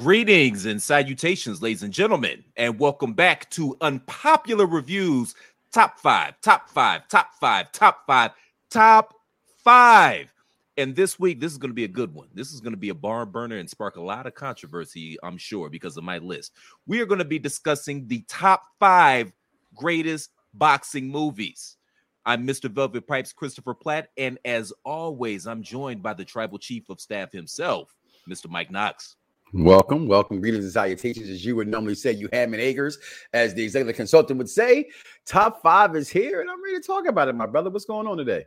Greetings and salutations, ladies and gentlemen, and welcome back to Unpopular Reviews Top 5, Top 5, Top 5, Top 5, Top 5. And this week, this is going to be a good one. This is going to be a barn burner and spark a lot of controversy, I'm sure, because of my list. We are going to be discussing the top five greatest boxing movies. I'm Mr. Velvet Pipes, Christopher Platt, and as always, I'm joined by the tribal chief of staff himself, Mr. Mike Knox. Welcome, welcome, greetings and salutations. As you would normally say, you Hammond Acres, as the executive consultant would say. Top five is here, and I'm ready to talk about it, my brother. What's going on today?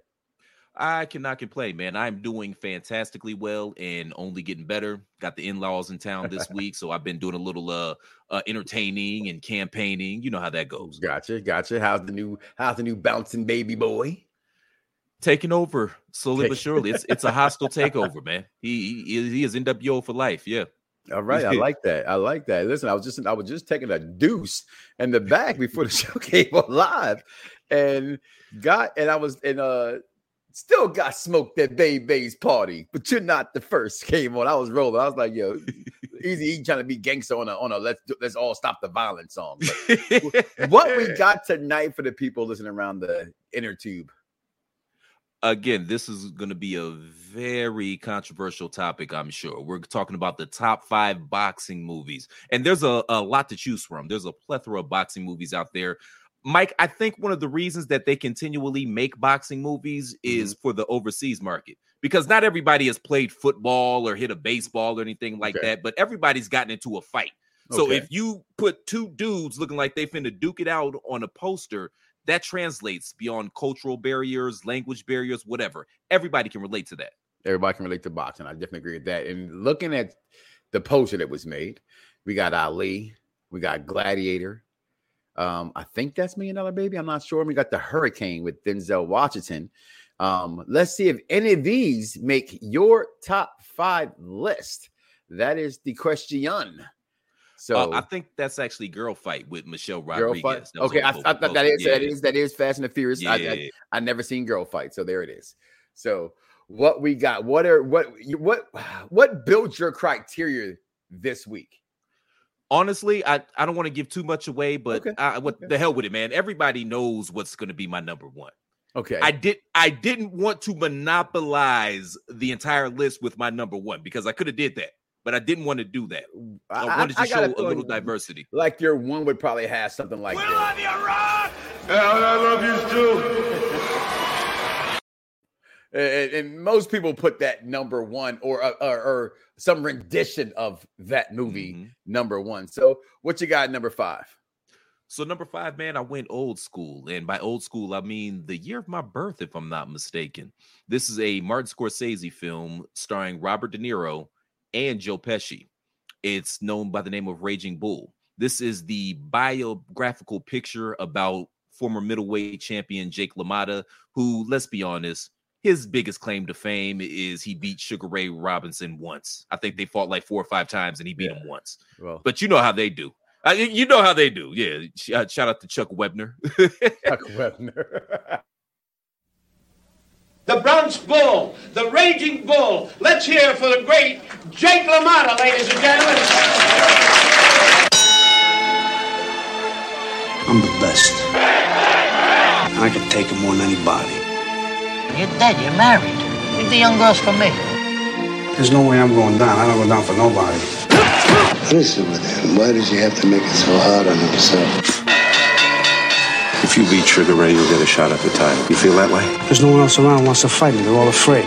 I cannot complain, man. I'm doing fantastically well and only getting better. Got the in-laws in town this week, so I've been doing a little uh, uh entertaining and campaigning. You know how that goes. Gotcha, gotcha. How's the new how's the new bouncing baby boy? Taking over slowly but surely. It's it's a hostile takeover, man. He he, he is NWO for life. Yeah. All right, I like that. I like that. Listen, I was just I was just taking a deuce in the back before the show came live, and got and I was in uh still got smoked at Bay Bay's party, but you're not the first came on. I was rolling. I was like, yo, Eazy E trying to be gangster on a on a let's do, let's all stop the violence song. What we got tonight for the people listening around the inner tube again, this is going to be a very controversial topic, I'm sure. We're talking about the top five boxing movies, and there's a, a lot to choose from. There's a plethora of boxing movies out there. Mike, I think one of the reasons that they continually make boxing movies is mm-hmm. for the overseas market because not everybody has played football or hit a baseball or anything like okay. that, but everybody's gotten into a fight. So okay. if you put two dudes looking like they finna duke it out on a poster, that translates beyond cultural barriers, language barriers, whatever. Everybody can relate to that. Everybody can relate to boxing. I definitely agree with that. And looking at the poster that was made, we got Ali, we got Gladiator. Um, I think that's Million Dollar Baby. I'm not sure. We got the Hurricane with Denzel Washington. Um, let's see if any of these make your top five list. That is the question. So uh, I think that's actually Girl Fight with Michelle Rodriguez. Okay, I, I, thought that is yeah. that is that is Fast and the Furious. Yeah, I, I, I, never seen Girl Fight, so there it is. So what we got? What are what what what built your criteria this week? Honestly, I, I don't want to give too much away, but okay. I, what okay. the hell with it, man? Everybody knows what's going to be my number one. Okay. I did I didn't want to monopolize the entire list with my number one because I could have did that but I didn't want to do that. I, I wanted to I show a little diversity. Like your one would probably have something like we love you, Rock. And I love you too. and, and, most people put that number one or, uh, or, or some rendition of that movie mm-hmm. number one. So what you got number five? So number five, man, I went old school, and by old school, I mean the year of my birth, if I'm not mistaken. This is a Martin Scorsese film starring Robert De Niro and Joe Pesci. It's known by the name of Raging Bull. This is the biographical picture about former middleweight champion Jake LaMotta, who, let's be honest, his biggest claim to fame is he beat Sugar Ray Robinson once. I think they fought like four or five times and he beat yeah. him once. Well, but you know how they do. Uh, you know how they do. Yeah. Shout out to Chuck Wepner. Chuck Wepner. the Bronx Bull, the Raging Bull. Let's hear for the great Jake LaMotta, ladies and gentlemen. I'm the best. I can take him more than anybody. You're dead. You're married. Leave the young girls for me. There's no way I'm going down. I don't go down for nobody. What is it with him? Why does he have to make it so hard on himself? If you beat Sugar Ray, you'll get a shot at the title. You feel that way? There's no one else around who wants to fight me. They're all afraid.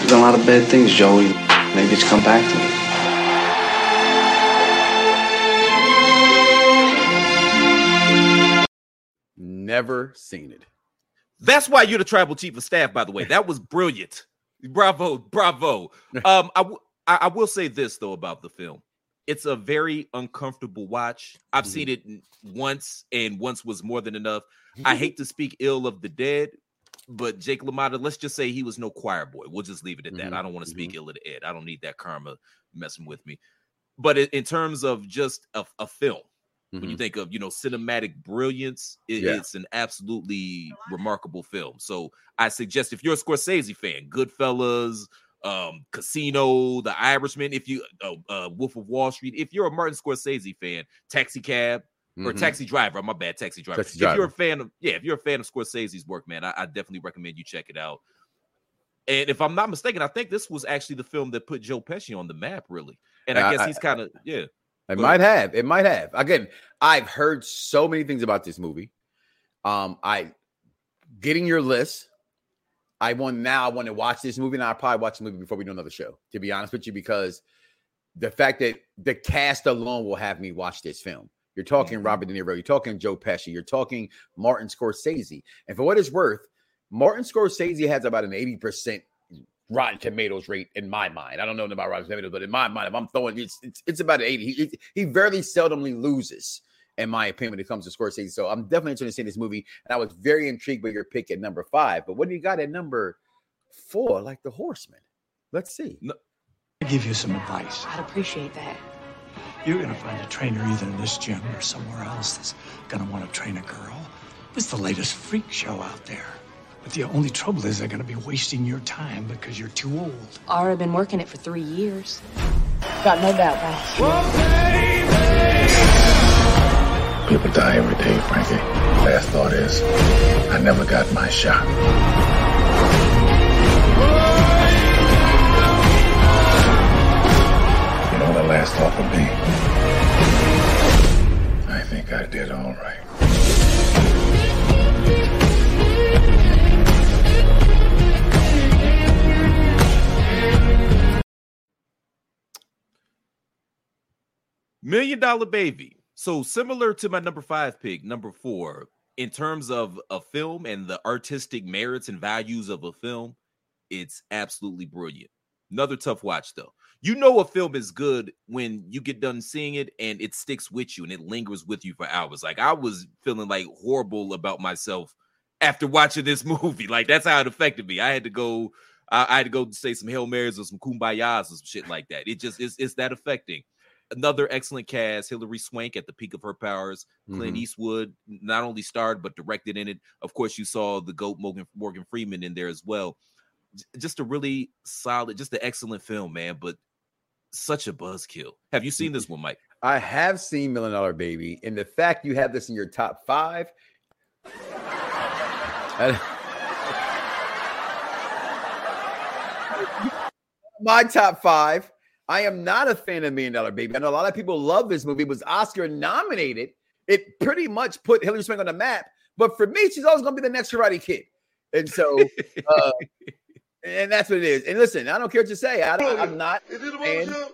You've done a lot of bad things, Joey. Maybe it's come back to me. Never seen it. That's why you're the tribal chief of staff, by the way. That was brilliant. Bravo, bravo. Um, I, w- I will say this though about the film it's a very uncomfortable watch. I've mm-hmm. seen it once, and once was more than enough. I hate to speak ill of the dead, but Jake LaMotta, let's just say he was no choir boy. We'll just leave it at that. Mm-hmm. I don't want to speak mm-hmm. ill of the Ed. I don't need that karma messing with me. But in, terms of just a, a film, when you mm-hmm. think of you know cinematic brilliance, it, yeah. it's an absolutely remarkable film. So I suggest if you're a Scorsese fan, Goodfellas, um, Casino, The Irishman. If you uh, uh, Wolf of Wall Street, if you're a Martin Scorsese fan, Taxi Cab or Mhm. Taxi Driver, my bad, Taxi Driver. Taxi If you're a fan of yeah, if you're a fan of Scorsese's work, man, I, I definitely recommend you check it out. And if I'm not mistaken, I think this was actually the film that put Joe Pesci on the map, really. And I I- guess he's kind of yeah. It might have. It might have. Again, I've heard so many things about this movie. Um, I getting your list. I want now. I want to watch this movie, and I'll probably watch the movie before we do another show. To be honest with you, because the fact that the cast alone will have me watch this film. You're talking Mhm. Robert De Niro. You're talking Joe Pesci. You're talking Martin Scorsese. And for what it's worth, Martin Scorsese has about an eighty percent Rotten Tomatoes rate in my mind. I don't know about Rotten Tomatoes, but in my mind, if I'm throwing it's it's, it's about an 80. He, he very seldomly loses, in my opinion, when it comes to Scorsese. So I'm definitely interested in seeing this movie. And I was very intrigued by your pick at number five. But what do you got at number four, like the horseman? Let's see. I'll give you some advice. I'd appreciate that. You're gonna find a trainer either in this gym or somewhere else that's gonna want to train a girl. It's the latest freak show out there. But the only trouble is they're gonna be wasting your time because you're too old. Already been working it for three years. Got no doubt, boss. People die every day, Frankie. Last thought is, I never got my shot. You know the last thought would be? I think I did all right. Million Dollar Baby. So similar to my number five pick, number four, in terms of a film and the artistic merits and values of a film, it's absolutely brilliant. Another tough watch though. You know a film is good when you get done seeing it and it sticks with you and it lingers with you for hours. Like I was feeling like horrible about myself after watching this movie. Like that's how it affected me. I had to go. I, had to go say some hail marys or some kumbayas or some shit like that. It just it's, it's that affecting another excellent cast. Hilary Swank at the peak of her powers. Clint Mhm. Eastwood not only starred but directed in it. Of course, you saw the goat Morgan Morgan Freeman in there as well. J- Just a really solid, just an excellent film, man. But such a buzzkill. Have you seen this one, Mike? I have seen Million Dollar Baby, and the fact you have this in your top five. My top five. I am not a fan of Million Dollar Baby. I know a lot of people love this movie. It was Oscar nominated. It pretty much put Hilary Swank on the map. But for me, she's always going to be the next Karate Kid. And so, uh, and that's what it is. And listen, I don't care what you say. I, am not Is it a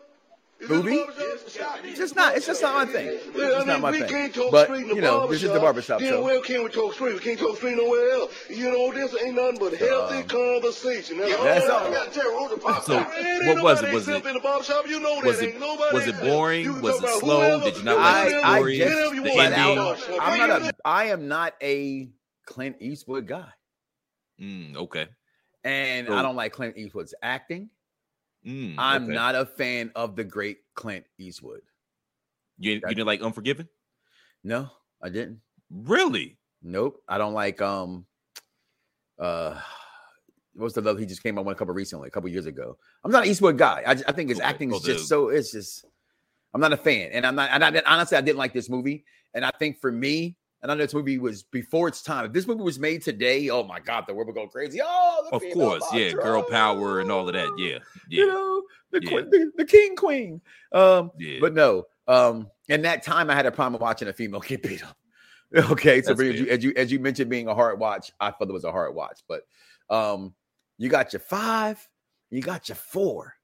movie. It's just not. It's just not my thing. Yeah, It's I not my we thing. can't talk But straight in the you know, this is the barbershop. Then So where can we talk straight? We can't talk straight nowhere else. You know, this ain't nothing but healthy Um, conversation. That's, that's all. all. We gotta tell you, who's the pop So, what was it? Was it- in the barbershop? You know was it- was it boring? Was it slow? Did you not like the story? just Whatever you the want. flat out, ending? I'm not a. I am not a Clint Eastwood guy, Mm, okay. and So- I don't like Clint Eastwood's acting. Mm, I'm okay. not a fan of the great Clint Eastwood. You, you didn't like Unforgiven? No, I didn't. Really? Nope. I don't like um uh what's the love he just came out with a couple recently, a couple years ago. I'm not an Eastwood guy. I, I think his acting Oh, is just so it's just I'm not a fan. And I'm not and I honestly I didn't like this movie. And I think for me, and I know this movie was before its time. If this movie was made today, oh my god, the world would go crazy. Oh, Of course, yeah. Girl power and all of that. Yeah, You yeah, know, the, Yeah. queen, the, the king queen. Um, yeah. but no, um, in that time I had a problem watching a female get beat up. Okay, so as you, as you as you mentioned being a hard watch, I thought it was a hard watch, but um, you got your five, you got your four,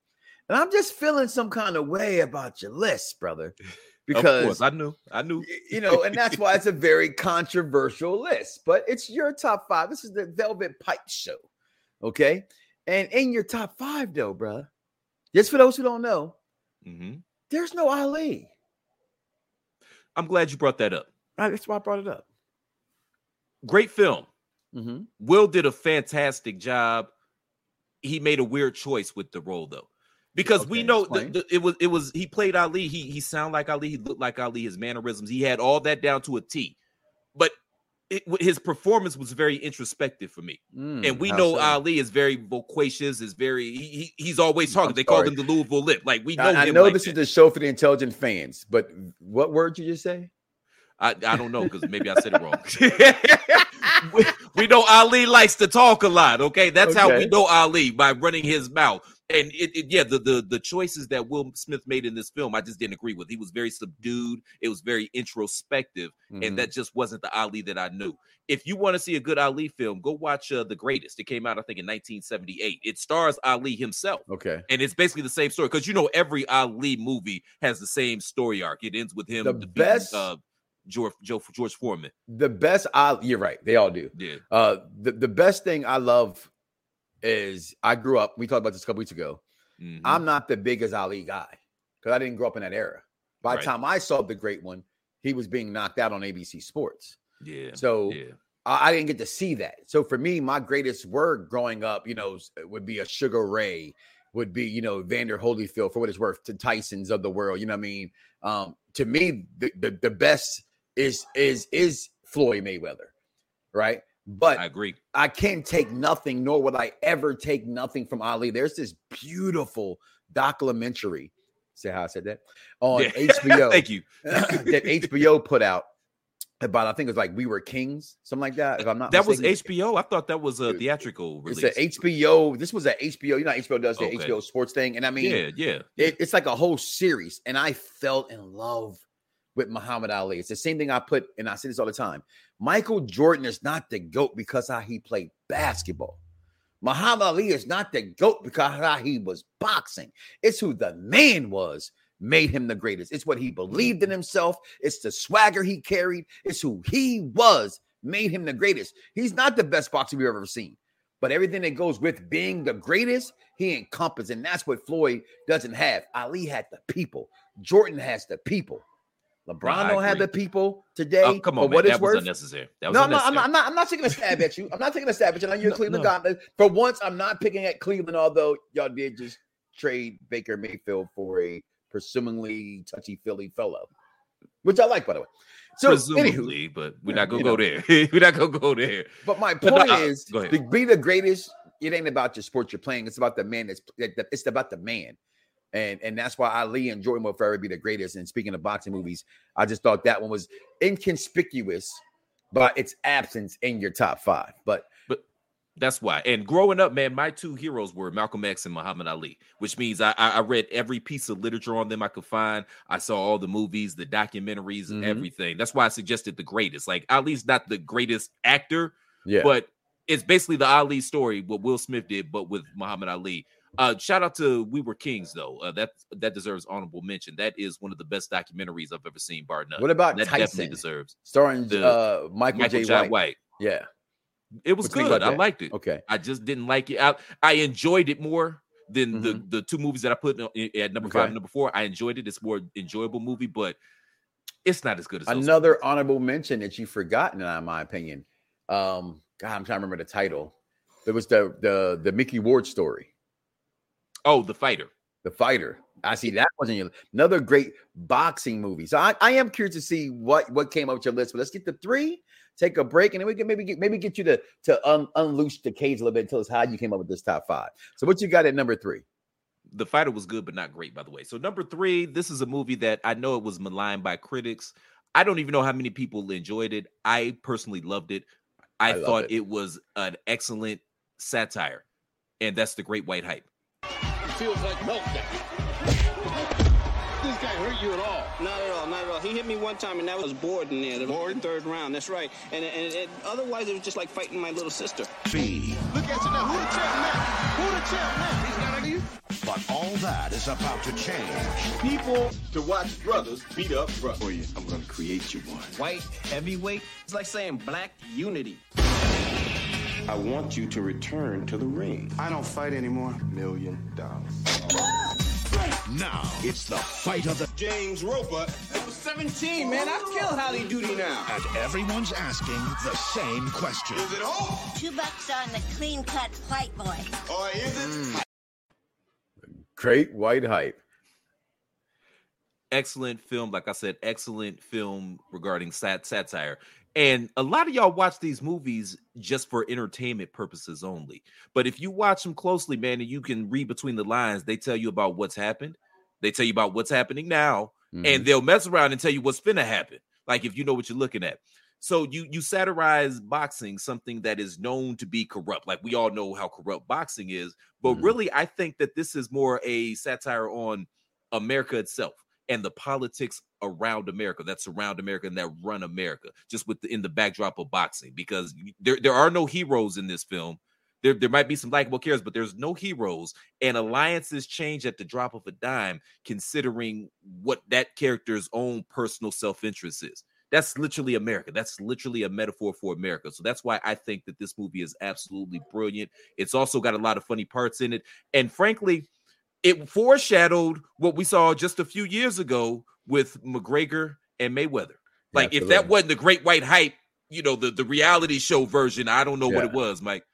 and I'm just feeling some kind of way about your list, brother, of because course, I knew, I knew. you know, and that's why it's a very controversial list. But it's your top five. This is the Velvet Pipe Show, okay? And in your top five, though, bruh, just for those who don't know, hmm there's no Ali. I'm glad you brought that up. Right, That's why I brought it up. Great film. Mm-hmm. Will did a fantastic job. He made a weird choice with the role though, because we know explain. the- it was it was he played Ali. He he sounded like Ali. He looked like Ali. His mannerisms. He had all that down to a T. But it, his performance was very introspective for me. Mm, and we know so? Ali is very vocacious, is very he, he- he's always talking. I'm they call him the Louisville Lip. Like we know I, I know like this that. is the show for the intelligent fans, but what word you just say? I, I don't know because maybe I said it wrong. we, we know Ali likes to talk a lot. Okay, that's how we know Ali by running his mouth. And it, it- yeah, the, the the choices that Will Smith made in this film, I just didn't agree with. He was very subdued. It was very introspective, Mhm. and that just wasn't the Ali that I knew. If you want to see a good Ali film, go watch uh, The Greatest. It came out, I think, in 1978. It stars Ali himself. Okay. And it's basically the same story because you know every Ali movie has the same story arc. It ends with him The defeating, best- uh, George Joe George Foreman. The best I you're right, they all do. Yeah, Uh the, the best thing I love is I grew up, we talked about this a couple weeks ago. Mhm. I'm not the biggest Ali guy because I didn't grow up in that era. By the time I saw the great one, he was being knocked out on ABC Sports. yeah. So yeah, I, I didn't get to see that. So for me, my greatest word growing up, you know, would be a Sugar Ray, would be, you know, Vander Holyfield for what it's worth to Tyson's of the world. You know what I mean? Um, to me, the, the, the best is is is Floyd Mayweather, right? But I agree. I can't take nothing, nor would I ever take nothing from Ali. There's this beautiful documentary. Say how I said that on Yeah. HBO Thank you. that HBO put out about I think it was like We Were Kings, something like that. If I'm not That was. HBO. I thought that was a theatrical It's release. an HBO. This was an HBO. You know, HBO does the Okay. HBO sports thing, and I mean, yeah, yeah. it, it's like a whole series. And I fell in love with Muhammad Ali. It's the same thing I put, and I say this all the time. Michael Jordan is not the GOAT because how he played basketball. Muhammad Ali is not the GOAT because how he was boxing. It's who the man was made him the greatest. It's what he believed in himself. It's the swagger he carried. It's who he was made him the greatest. He's not the best boxer we've ever seen. But everything that goes with being the greatest, he encompasses. And that's what Floyd doesn't have. Ali had the people. Jordan has the people. LeBron I don't have the people today. Oh, come on, for man. what it's That was worth. unnecessary. That was No, I'm not, I'm not, I'm not. I'm not taking a stab at you. I'm not taking a stab at you. I know you're No, Cleveland no. guy. For once, I'm not picking at Cleveland. Although y'all did just trade Baker Mayfield for a presumably touchy feely fellow, which I like, by the way. So, anywho, Presumably, but we're not gonna go know. there. we're not gonna go there. but my But no, point uh, is, to be the greatest, it ain't about your sport you're playing. It's about the man. That's it's about the man, and and that's why Ali and Jordan will forever be the greatest. And speaking of boxing movies, I just thought that one was inconspicuous by its absence in your top five. But but That's why. And growing up, man, my two heroes were Malcolm X and Muhammad Ali, which means I, I read every piece of literature on them I could find. I saw all the movies, the documentaries, and Mhm. everything. That's why I suggested the greatest. Like Ali's not the greatest actor, yeah, but it's basically the Ali story, what Will Smith did, but with Muhammad Ali. Uh, shout out to We Were Kings, though. Uh, that that deserves honorable mention. That is one of the best documentaries I've ever seen, bar none. what about that definitely Tyson deserves starring the- uh, Michael, Michael J. J. White? White. Yeah, It was What good. I liked it. okay. I just didn't like it. I, I enjoyed it more than the, Mhm. the two movies that I put in- at number Okay. five and number four. I enjoyed it. It's more enjoyable movie, but it's not as good as those Another movies. honorable mention that you've forgotten, in my opinion. Um, God, I'm trying to remember the title. It was the the the Micky Ward story. Oh, the fighter. The Fighter. I see that was in your another great boxing movie. So I, I am curious to see what what came up with your list. But let's get the three, take a break, and then we can maybe get maybe get you to to un, unloose the cage a little bit and tell us how you came up with this top five. So what you got at number three? The fighter was good, but not great, by the way. So number three, this is a movie that I know it was maligned by critics. I don't even know how many people enjoyed it. I personally loved it. I, I thought it. it. was an excellent satire, and that's the Great White Hype. Feels like meltdown. This guy hurt you at all? Not at all, not at all. He hit me one time, and that was bored in there. The Bored? third round. That's right. And, and, and otherwise, it was just like fighting my little sister. B. Look at you now. Who the champ now? Who the champ now? He's got to you. But all that is about to change. People to watch brothers beat up brothers. For you, I'm gonna create you one. White heavyweight. It's like saying black unity. I want you to return to the ring. I don't fight anymore. Million dollars. Now it's the fight of the. James Roper. I was 17, man. I kill Holly Duty now. And everyone's asking the same question. Is it on? Two bucks on the clean cut white boy. Or is it? Hmm. Great White Hype. excellent film like i said excellent film regarding sat- satire And a lot of y'all watch these movies just for entertainment purposes only. But if you watch them closely, man, and you can read between the lines, they tell you about what's happened. They tell you about what's happening now, mm-hmm. and they'll mess around and tell you what's finna happen. Like if you know what you're looking at. So you you satirize boxing, something that is known to be corrupt. Like we all know how corrupt boxing is, but mm-hmm. really, I think that this is more a satire on America itself and the politics around America that surround America and that run America, just with the, in the backdrop of boxing, because there there are no heroes in this film. There, there might be some likable characters, but there's no heroes, and alliances change at the drop of a dime, considering what that character's own personal self interest is. That's literally America. That's literally a metaphor for America. So that's why I think that this movie is absolutely brilliant. It's also got a lot of funny parts in it, and frankly, it foreshadowed what we saw just a few years ago with McGregor and Mayweather. Like yeah, if that wasn't the great white hype, you know, the, the reality show version, I don't know yeah. what it was, Mike.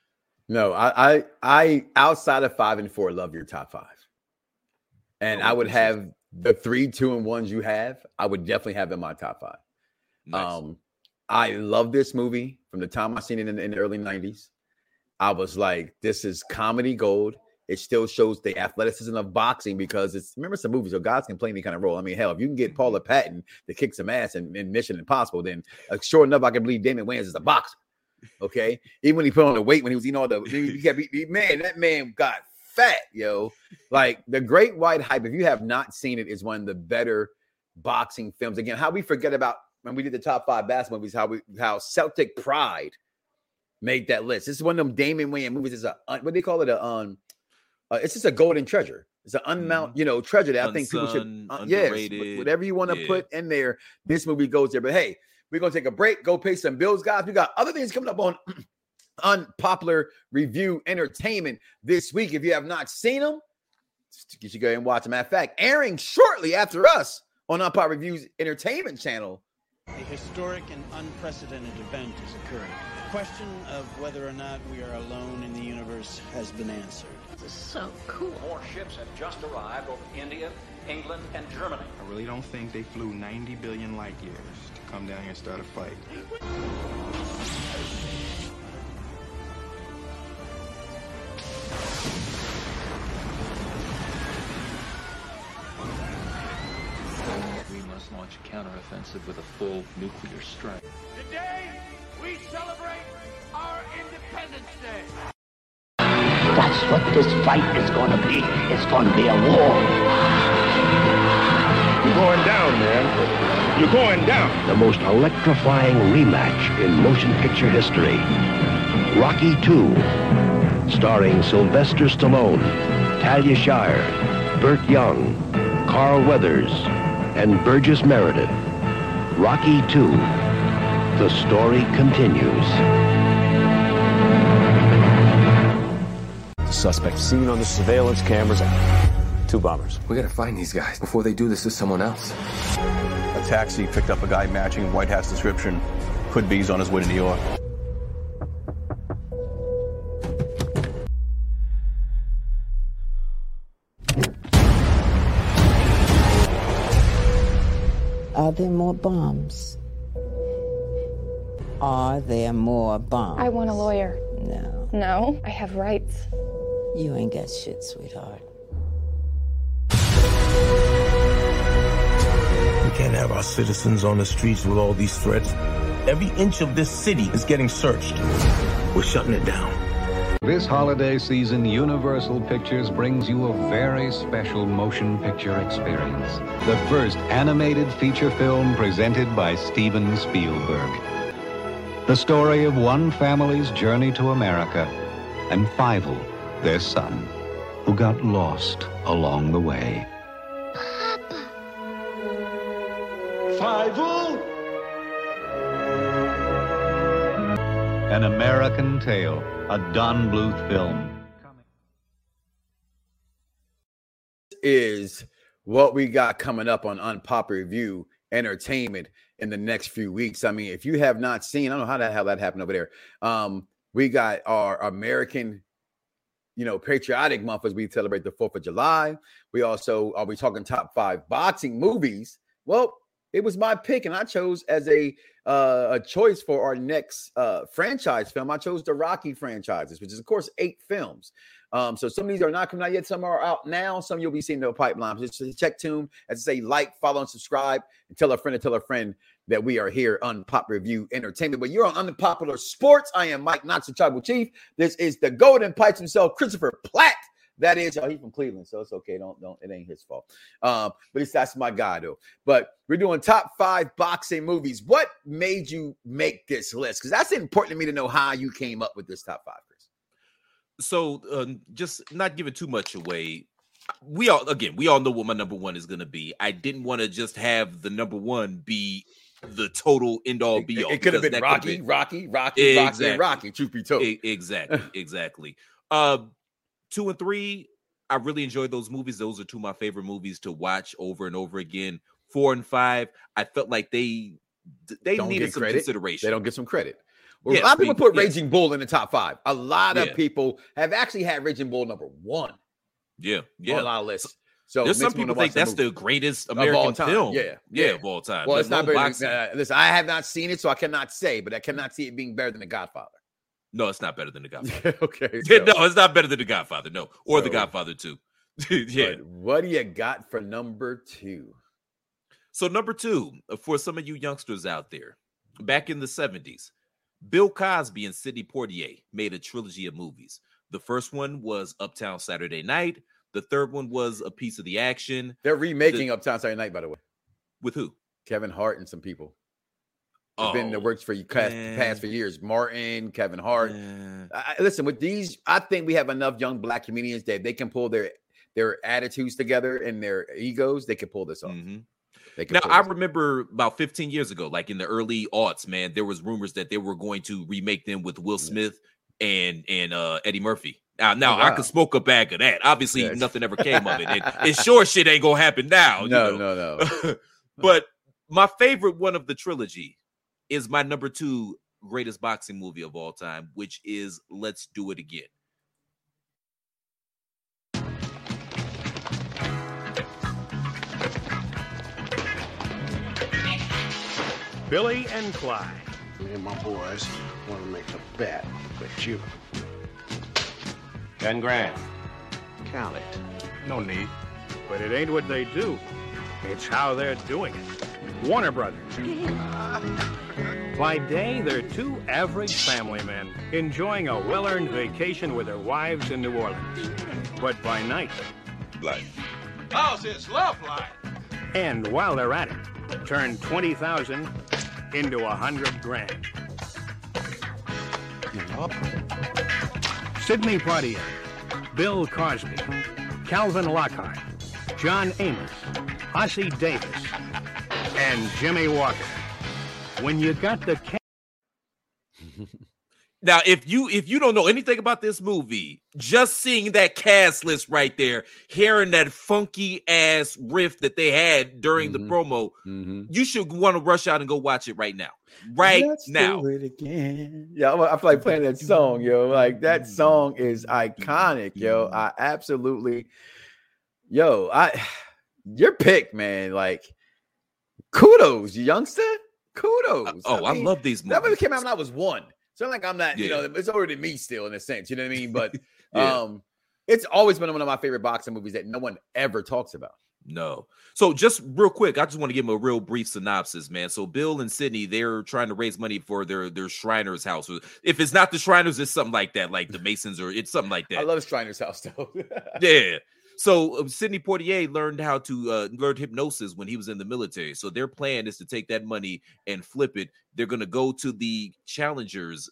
No, I, I I outside of five and four, love your top five. And oh, I would have the three, two, and ones you have, I would definitely have in my top five. Nice. Um, I love this movie from the time I seen it in, in the early 90s. I was like, this is comedy gold it still shows the athleticism of boxing because it's remember some movies so guys can play any kind of role. I mean, hell, if you can get Paula Patton to kick some ass in, in Mission Impossible, then uh, sure enough, I can believe Damon Wayans is a boxer. Okay, even when he put on the weight when he was eating all the he, kept, he, man, that man got fat, yo. Like the Great White Hype. If you have not seen it, is one of the better boxing films. Again, how we forget about when we did the top five basketball movies, how we how Celtic Pride made that list. This is one of them Damon Wayans movies. Is a what do they call it? A um uh, it's just a golden treasure. It's an unmount, mm-hmm. you know, treasure that I think people should. Uh, yes, whatever you want to yeah. put in there, this movie goes there. But hey, we're gonna take a break, go pay some bills, guys. We got other things coming up on unpopular review entertainment this week. If you have not seen them, you should go and watch them. Matter of fact, airing shortly after us on Unpopular Reviews Entertainment Channel. A historic and unprecedented event has occurred. The question of whether or not we are alone in the universe has been answered. This is so cool. More ships have just arrived over India, England, and Germany. I really don't think they flew 90 billion light years to come down here and start a fight. Counteroffensive with a full nuclear strike. Today, we celebrate our Independence Day. That's what this fight is going to be. It's going to be a war. You're going down, man. You're going down. The most electrifying rematch in motion picture history. Rocky II, starring Sylvester Stallone, Talia Shire, Burt Young, Carl Weathers, and Burgess Meredith. Rocky II. The story continues. The suspect seen on the surveillance cameras. Two bombers. We gotta find these guys before they do this to someone else. A taxi picked up a guy matching White Hat's description. Could be he's on his way to New York. There more bombs? Are there more bombs? I want a lawyer. No. No, I have rights. You ain't got shit, sweetheart. We can't have our citizens on the streets with all these threats. Every inch of this city is getting searched. We're shutting it down. This holiday season, Universal Pictures brings you a very special motion picture experience. The first animated feature film presented by Steven Spielberg. The story of one family's journey to America and Fievel, their son, who got lost along the way. Papa. Fievel? An American Tale, a Don Bluth film. Is what we got coming up on Unpopular Review Entertainment in the next few weeks. I mean, if you have not seen, I don't know how the hell that happened over there. Um, we got our American you know, patriotic month as we celebrate the 4th of July. We also are we talking top five boxing movies. Well, it was my pick, and I chose as a uh, a choice for our next uh, franchise film. I chose the Rocky franchises, which is of course eight films. Um, so some of these are not coming out yet. Some are out now. Some you'll be seeing in the pipeline. Just check tune, as I say, like, follow, and subscribe, and tell a friend and tell a friend that we are here on Pop Review Entertainment. But you're on Unpopular Sports. I am Mike Knox, the Tribal Chief. This is the Golden Pipes himself, Christopher Platt. That is, oh, he's from Cleveland, so it's okay. Don't don't it ain't his fault. Um, but it's that's my guy though. But we're doing top five boxing movies. What made you make this list? Because that's important to me to know how you came up with this top five, Chris. So uh, just not giving too much away. We all again, we all know what my number one is going to be. I didn't want to just have the number one be the total end all be all. It, it could have been Rocky, been, Rocky, Rocky, exactly. Rocky, Rocky. Truth be told, exactly, exactly. Uh, two and three, I really enjoyed those movies. Those are two of my favorite movies to watch over and over again. Four and five, I felt like they they don't needed some credit. consideration. They don't get some credit. Well, a lot of people put. Raging Bull in the top five. A lot of yeah. people have actually had Raging Bull number one. Yeah, yeah. On a lot of lists. So there's some people think that's the greatest American film. Yeah, yeah, yeah, of all time. Well, it's not better. Than, uh, listen, I have not seen it, so I cannot say, but I cannot see it being better than The Godfather. No, it's not better than The Godfather. okay. So. no, it's not better than The Godfather. No, or so, The Godfather 2. yeah. What do you got for number two? So, number two, uh, for some of you youngsters out there, back in the 70s, Bill Cosby and Sidney Poitier made a trilogy of movies. The first one was Uptown Saturday Night. The third one was A Piece of the Action. They're remaking the, Uptown Saturday Night, by the way. With who? Kevin Hart and some people oh, been in the works for you past, past for years. Martin, Kevin Hart. I, listen, with these, I think we have enough young black comedians that they can pull their their attitudes together and their egos. They can pull this off. Mm-hmm. Now I remember about 15 years ago, like in the early aughts, man, there was rumors that they were going to remake them with Will Smith and and uh, Eddie Murphy. Now, now oh, wow. I could smoke a bag of that. Obviously, yes. nothing ever came of it. it. It sure shit ain't gonna happen now. No, you know? no, no. but my favorite one of the trilogy is my number two greatest boxing movie of all time, which is Let's Do It Again. Billy and Clyde. Me and my boys want to make a bet with you. Ten grand. Count it. No need. But it ain't what they do. It's how they're doing it. Warner Brothers. By day, they're two average family men enjoying a well earned vacation with their wives in New Orleans. But by night, life. Oh, it's love life. And while they're at it, turn 20,000 into a 100 grand. Sidney Poitier, Bill Cosby, Calvin Lockhart, John Amos, Ossie Davis, and Jimmy Walker. When you got the now, if you if you don't know anything about this movie, just seeing that cast list right there, hearing that funky ass riff that they had during mm-hmm. the promo, mm-hmm. you should want to rush out and go watch it right now. Right Let's now. Do it again. Yeah, I feel like playing that song, yo. Like that song is iconic, yo. I absolutely, yo, I your pick, man. Like, kudos, youngster. Kudos. oh, I, mean, I, love these movies. That movie came out when I was one. So like I'm not, yeah. you know, it's already me still in a sense. You know what I mean? But yeah. um, it's always been one of my favorite boxing movies that no one ever talks about. No. So just real quick, I just want to give them a real brief synopsis, man. So Bill and Sidney, they're trying to raise money for their their Shriner's house. If it's not the Shriners, it's something like that, like the Masons, or it's something like that. I love Shriner's house though. yeah. So uh, Sidney Poitier learned how to uh, learn hypnosis when he was in the military. So their plan is to take that money and flip it. They're going to go to the challengers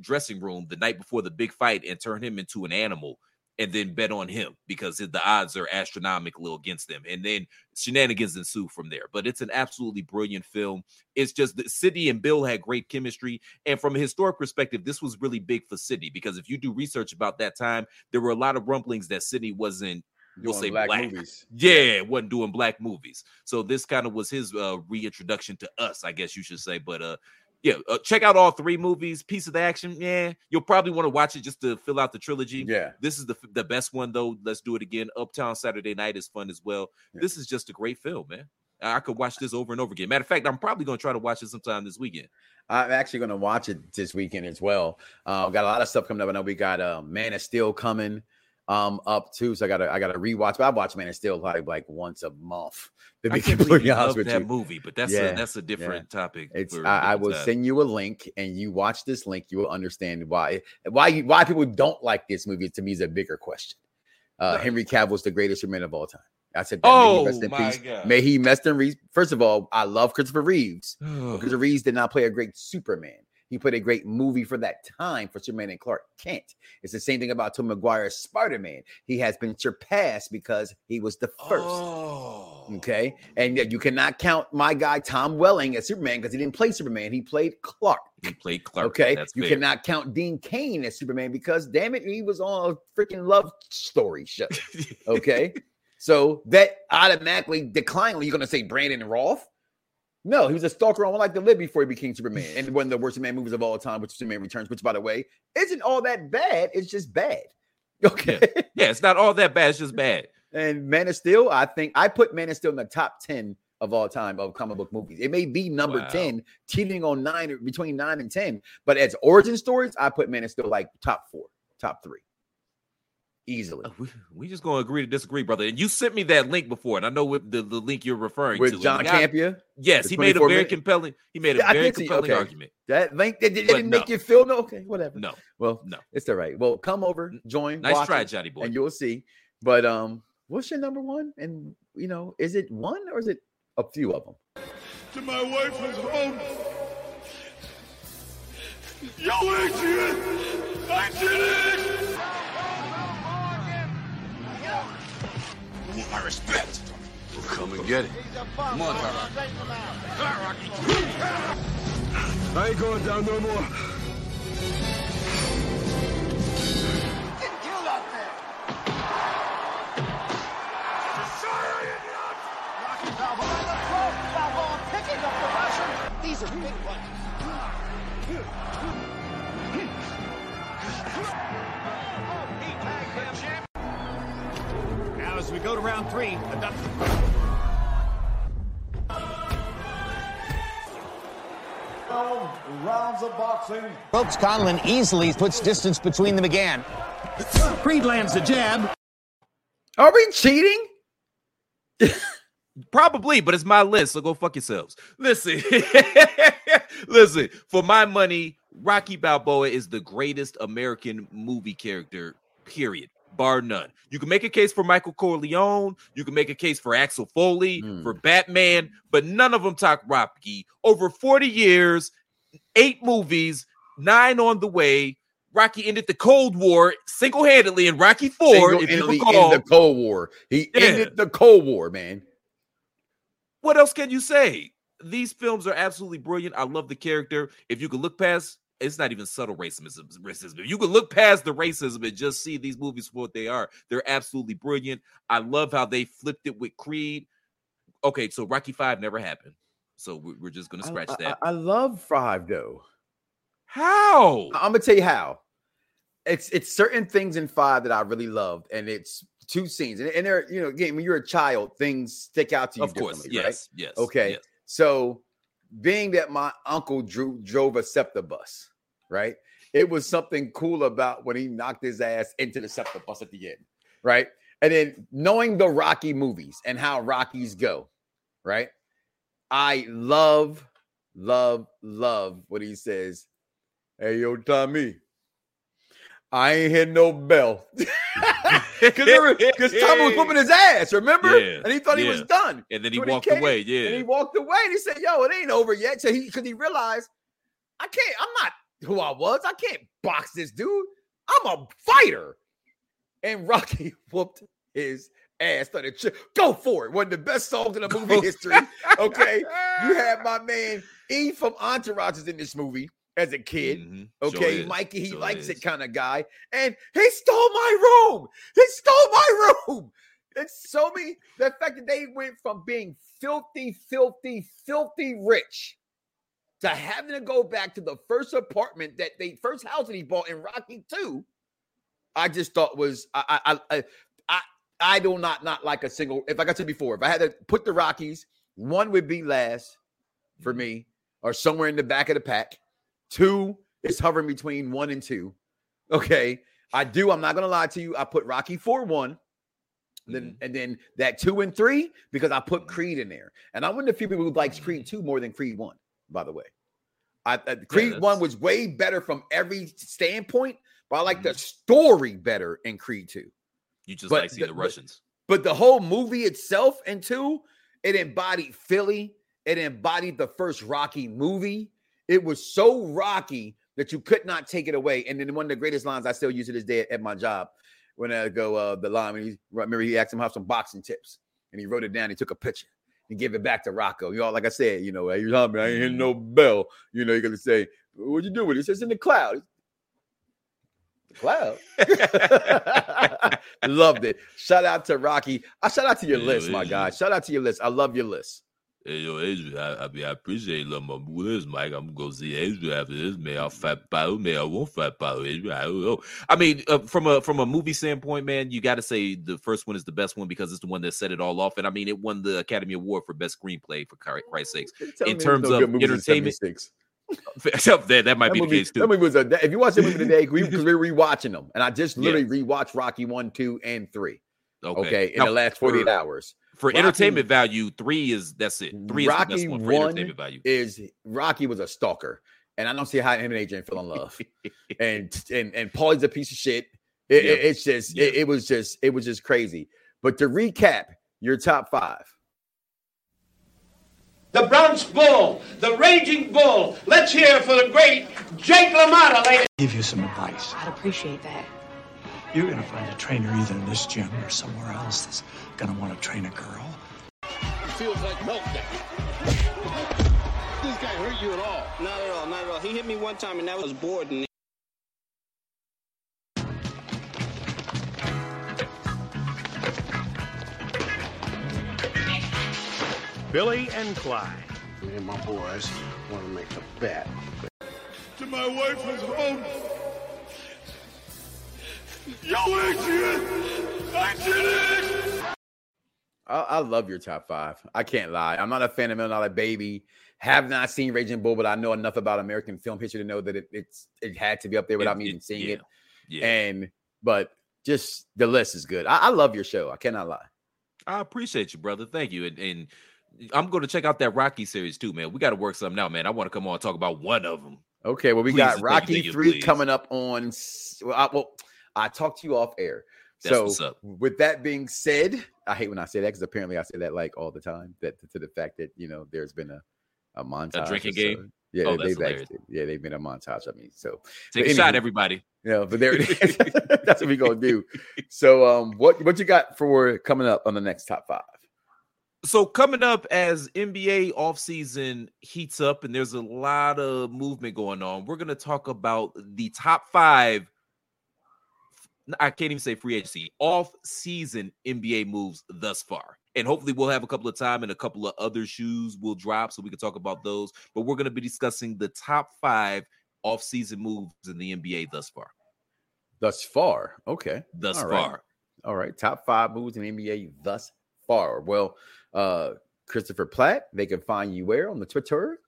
dressing room the night before the big fight and turn him into an animal and then bet on him because the odds are astronomical against them. And then shenanigans ensue from there. But it's an absolutely brilliant film. It's just that Sidney and Bill had great chemistry. And from a historic perspective, this was really big for Sidney because if you do research about that time, there were a lot of rumblings that Sidney wasn't we'll say black, black, movies. Yeah, wasn't doing black movies. So this kind of was his uh, reintroduction to us, I guess you should say. But uh, yeah, uh, check out all three movies. Piece of the action, yeah, you'll probably want to watch it just to fill out the trilogy. Yeah, this is the the best one though. Let's do it again. Uptown Saturday Night is fun as well. Yeah. This is just a great film, man. I could watch this over and over again. Matter of fact, I'm probably going to try to watch it sometime this weekend. I'm actually going to watch it this weekend as well. Uh, got a lot of stuff coming up. I know we got uh, Man of Steel coming um up too, so I got to I got to rewatch. But I watch Man of Steel like like once a month. To I can't completely honest love with that you. movie, but that's Yeah, a that's a different topic. It's I, I will time. send you a link and you watch this link, you will understand why why you, why people don't like this movie. To me, is a bigger question. Uh, Henry Cavill's the greatest Superman of all time. I said. Oh, may he rest in my peace. God. May he rest in peace. First of all, I love Christopher Reeves. Christopher Reeves did not play a great Superman. He put a great movie for that time for Superman and Clark Kent. It's the same thing about Tom Maguire's Spider Man. He has been surpassed because he was the first. Oh. Okay. And yet you cannot count my guy Tom Welling as Superman because he didn't play Superman. He played Clark. He played Clark. Okay. That's you fair. cannot count Dean Cain as Superman because damn it, he was on a freaking love story show. Okay. so that automatically declined. You're gonna say Brandon Routh? No, he was a stalker on One Life to Live before he became Superman. And one of the worst Superman movies of all time, which is Superman Returns, which by the way, isn't all that bad. It's just bad. Okay. Yeah, it's not all that bad. It's just bad. And Man of Steel, I think I put Man of Steel in the top 10 of all time of comic book movies. It may be number Wow. 10, teetering on nine between nine and 10. But as origin stories, I put Man of Steel like top four, top three. Easily. We, we just gonna agree to disagree, brother. And you sent me that link before, and I know what the, the link you're referring With to. And John the guy- Campea? Yes, he made a very minute- compelling. He made a Yeah, I very did see- compelling okay. argument. That link that did, But didn't make you feel no okay, whatever. No, Well, no. it's all right. Well, come over, join. Nice watch try, it, Johnny boy. and you'll see. But um, what's your number one? And you know, is it one or is it a few of them? To my wife was home. Yo, Adrian! I did it! Want my respect? We'll come and get it. Come on, I ain't going down no more. Of boxing. Ropes Conlan easily puts distance between them again. Creed lands the jab. Are we cheating? Probably, but it's my list, so go fuck yourselves. Listen, listen. For my money, Rocky Balboa is the greatest American movie character. Period, bar none. You can make a case for Michael Corleone. You can make a case for Axel Foley, hmm. for Batman, but none of them talk Rocky. Over forty years, eight movies, nine on the way. Rocky ended the Cold War single handedly in Rocky Four. if you recall. ended the Cold War. He Yeah. ended the Cold War, man. what else can you say? These films are absolutely brilliant. I love the character. If you could look past, it's not even subtle racism. Racism. If you could look past the racism and just see these movies for what they are, they're absolutely brilliant. I love how they flipped it with Creed. Okay, so Rocky Five never happened, so we- we're just gonna scratch I, that. I, I love Five though. How? I'm gonna tell you how. It's it's certain things in Five that I really loved, and it's two scenes, and, and they're you know again when you're a child, things stick out to you. Of course, differently, right? yes, yes, Okay, yes. so being that my uncle drew drove a SEPTA bus, right? It was something cool about when he knocked his ass into the SEPTA bus at the end, right? And then knowing the Rocky movies and how Rockies go, right? I love, love, love what he says. Hey, yo, Tommy, I ain't hit no bell. Because Tommy was whooping his ass, remember? Yeah, and he thought he was done. And then he So walked came- away, yeah. And he walked away and he said, Yo, it ain't over yet. So he because he realized, I can't, I'm not who I was. I can't box this dude. I'm a fighter. And Rocky whooped his ass. Started ch- go for it. One of the best songs in the movie history. Okay. You had my man E from Entourage is in this movie as a kid. Mm-hmm. Okay. is. Mikey, he Sure likes it kind of guy. And he stole my room. He stole my room. It's so me the fact that they went from being filthy, filthy, filthy rich to having to go back to the first apartment that they first house that he bought in Rocky 2. I just thought was I I I I, I do not not like a single if like I said before, if I had to put the Rockies one would be last for me, or somewhere in the back of the pack. Two is hovering between one and two. Okay. I do. I'm not gonna lie to you. I put Rocky 4 one. Then Mm-hmm. and then that two and three because I put Creed in there, and I'm one of people who likes Creed two more than Creed one. By the way, I uh, Creed one was way better from every standpoint, but I like Mm-hmm. the story better in Creed two. You just But like see the- the Russians. But the whole movie itself, and two, it embodied Philly. It embodied the first Rocky movie. It was so Rocky that you could not take it away. And then one of the greatest lines I still use to this day at my job when I go uh, the line when he remember he asked him how some boxing tips, and he wrote it down. He took a picture and gave it back to Rocco. You know, like I said, you know, hey, I ain't hitting no bell. You know, you're gonna say, "What'd you do with it?" It's "In the cloud." The cloud. Loved it. Shout out to Rocky. I shout out to your Yeah, list, my yeah. guy. Shout out to your list. I love your list. Hey, yo, Adrian, I, I mean, I appreciate you loving my movies, Mike. I'm gonna go see Adrian after this. May I fight battle? May I won't fight battle, Adrian? I don't know. I mean, uh, from a from a movie standpoint, man, you got to say the first one is the best one because it's the one that set it all off. And I mean, it won the Academy Award for best screenplay for Christ- Christ's sakes. In terms no of movies in entertainment, 76. that, that might That be movie, the case that too. movie was a. If you watch that movie today, because we, are rewatching them, and I just literally rewatched Rocky one, two, and three. Okay, in Now, the last 48 for- hours. For Rocky- entertainment value, three is that's it. Three is the Rocky best one for one entertainment value. is Rocky was a stalker, and I don't see how him and Adrian fell in love. and and and Paulie's a piece of shit. It, Yeah. it- it's just it, it was just it was just crazy. But to recap, your top five. The Bronx Bull, the Raging Bull. Let's hear for the great Jake LaMotta, ladies. Give you some advice. I'd appreciate that. You're going to find a trainer either in this gym or somewhere else that's going to want to train a girl. It feels like meltdown. This guy hurt you at all? Not at all, not at all. He hit me one time and that was bored. And Billy and Clyde. Me and my boys want to make a bet. To my wife who's home. Yo, Adrian! I did it! I, I love your top five. I can't lie. I'm not a fan of Million Dollar Baby. Have not seen Raging Bull, but I know enough about American film history to know that it, it's it had to be up there without It- me even seeing yeah, it. yeah. And but just the list is good. I, I love your show. I cannot lie. I appreciate you, brother. Thank you. And, and I'm going to check out that Rocky series too, man. We got to work something out, man. I want to come on and talk about one of them. Okay, well, we Please, got Rocky you, three please. coming up on. Well, I, well, I talked to you off air. That's so, what's up. with that being said, I hate when I say that because apparently I say that like all the time. That to the fact that you know there's been a a montage, or drinking so. game? Yeah, Oh, they've actually, yeah they've been a montage. I mean, so Take but a shot, everybody. Yeah, but there it is. That's what we're gonna do. So, um, what what you got for coming up on the next top five? So coming up as NBA offseason heats up and there's a lot of movement going on, we're going to talk about the top five. I can't even say free agency, off season NBA moves thus far. And hopefully we'll have a couple of time and a couple of other shoes will drop so we can talk about those. But we're going to be discussing the top five off season moves in the NBA thus far. Thus far, okay. Thus All right. far. All right, top five moves in NBA thus far. Well, uh, Christopher Platt, they can find you where on the Twitter.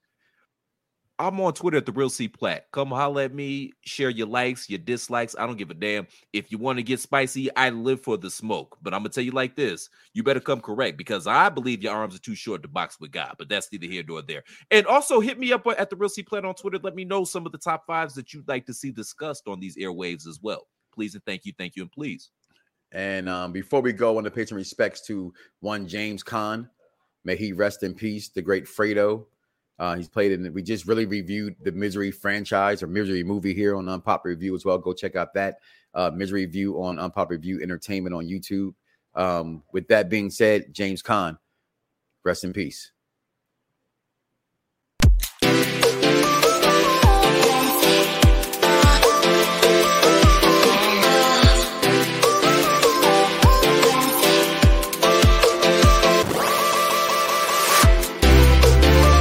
I'm on Twitter at the Real C Platt. Come holler at me, share your likes, your dislikes. I don't give a damn. If you want to get spicy, I live for the smoke. But I'm gonna tell you like this: you better come correct because I believe your arms are too short to box with God. But that's neither here nor there. And also hit me up at the Real C Platt on Twitter. Let me know some of the top fives that you'd like to see discussed on these airwaves as well. Please and thank you, thank you, and please. And um, before we go, to pay some respects to one James Caan. May he rest in peace, the great Fredo. Uh, he's played in. We just really reviewed the Misery franchise or Misery movie here on Unpop Review as well. Go check out that uh, Misery Review on Unpop Review Entertainment on YouTube. Um, with that being said, James Caan, rest in peace.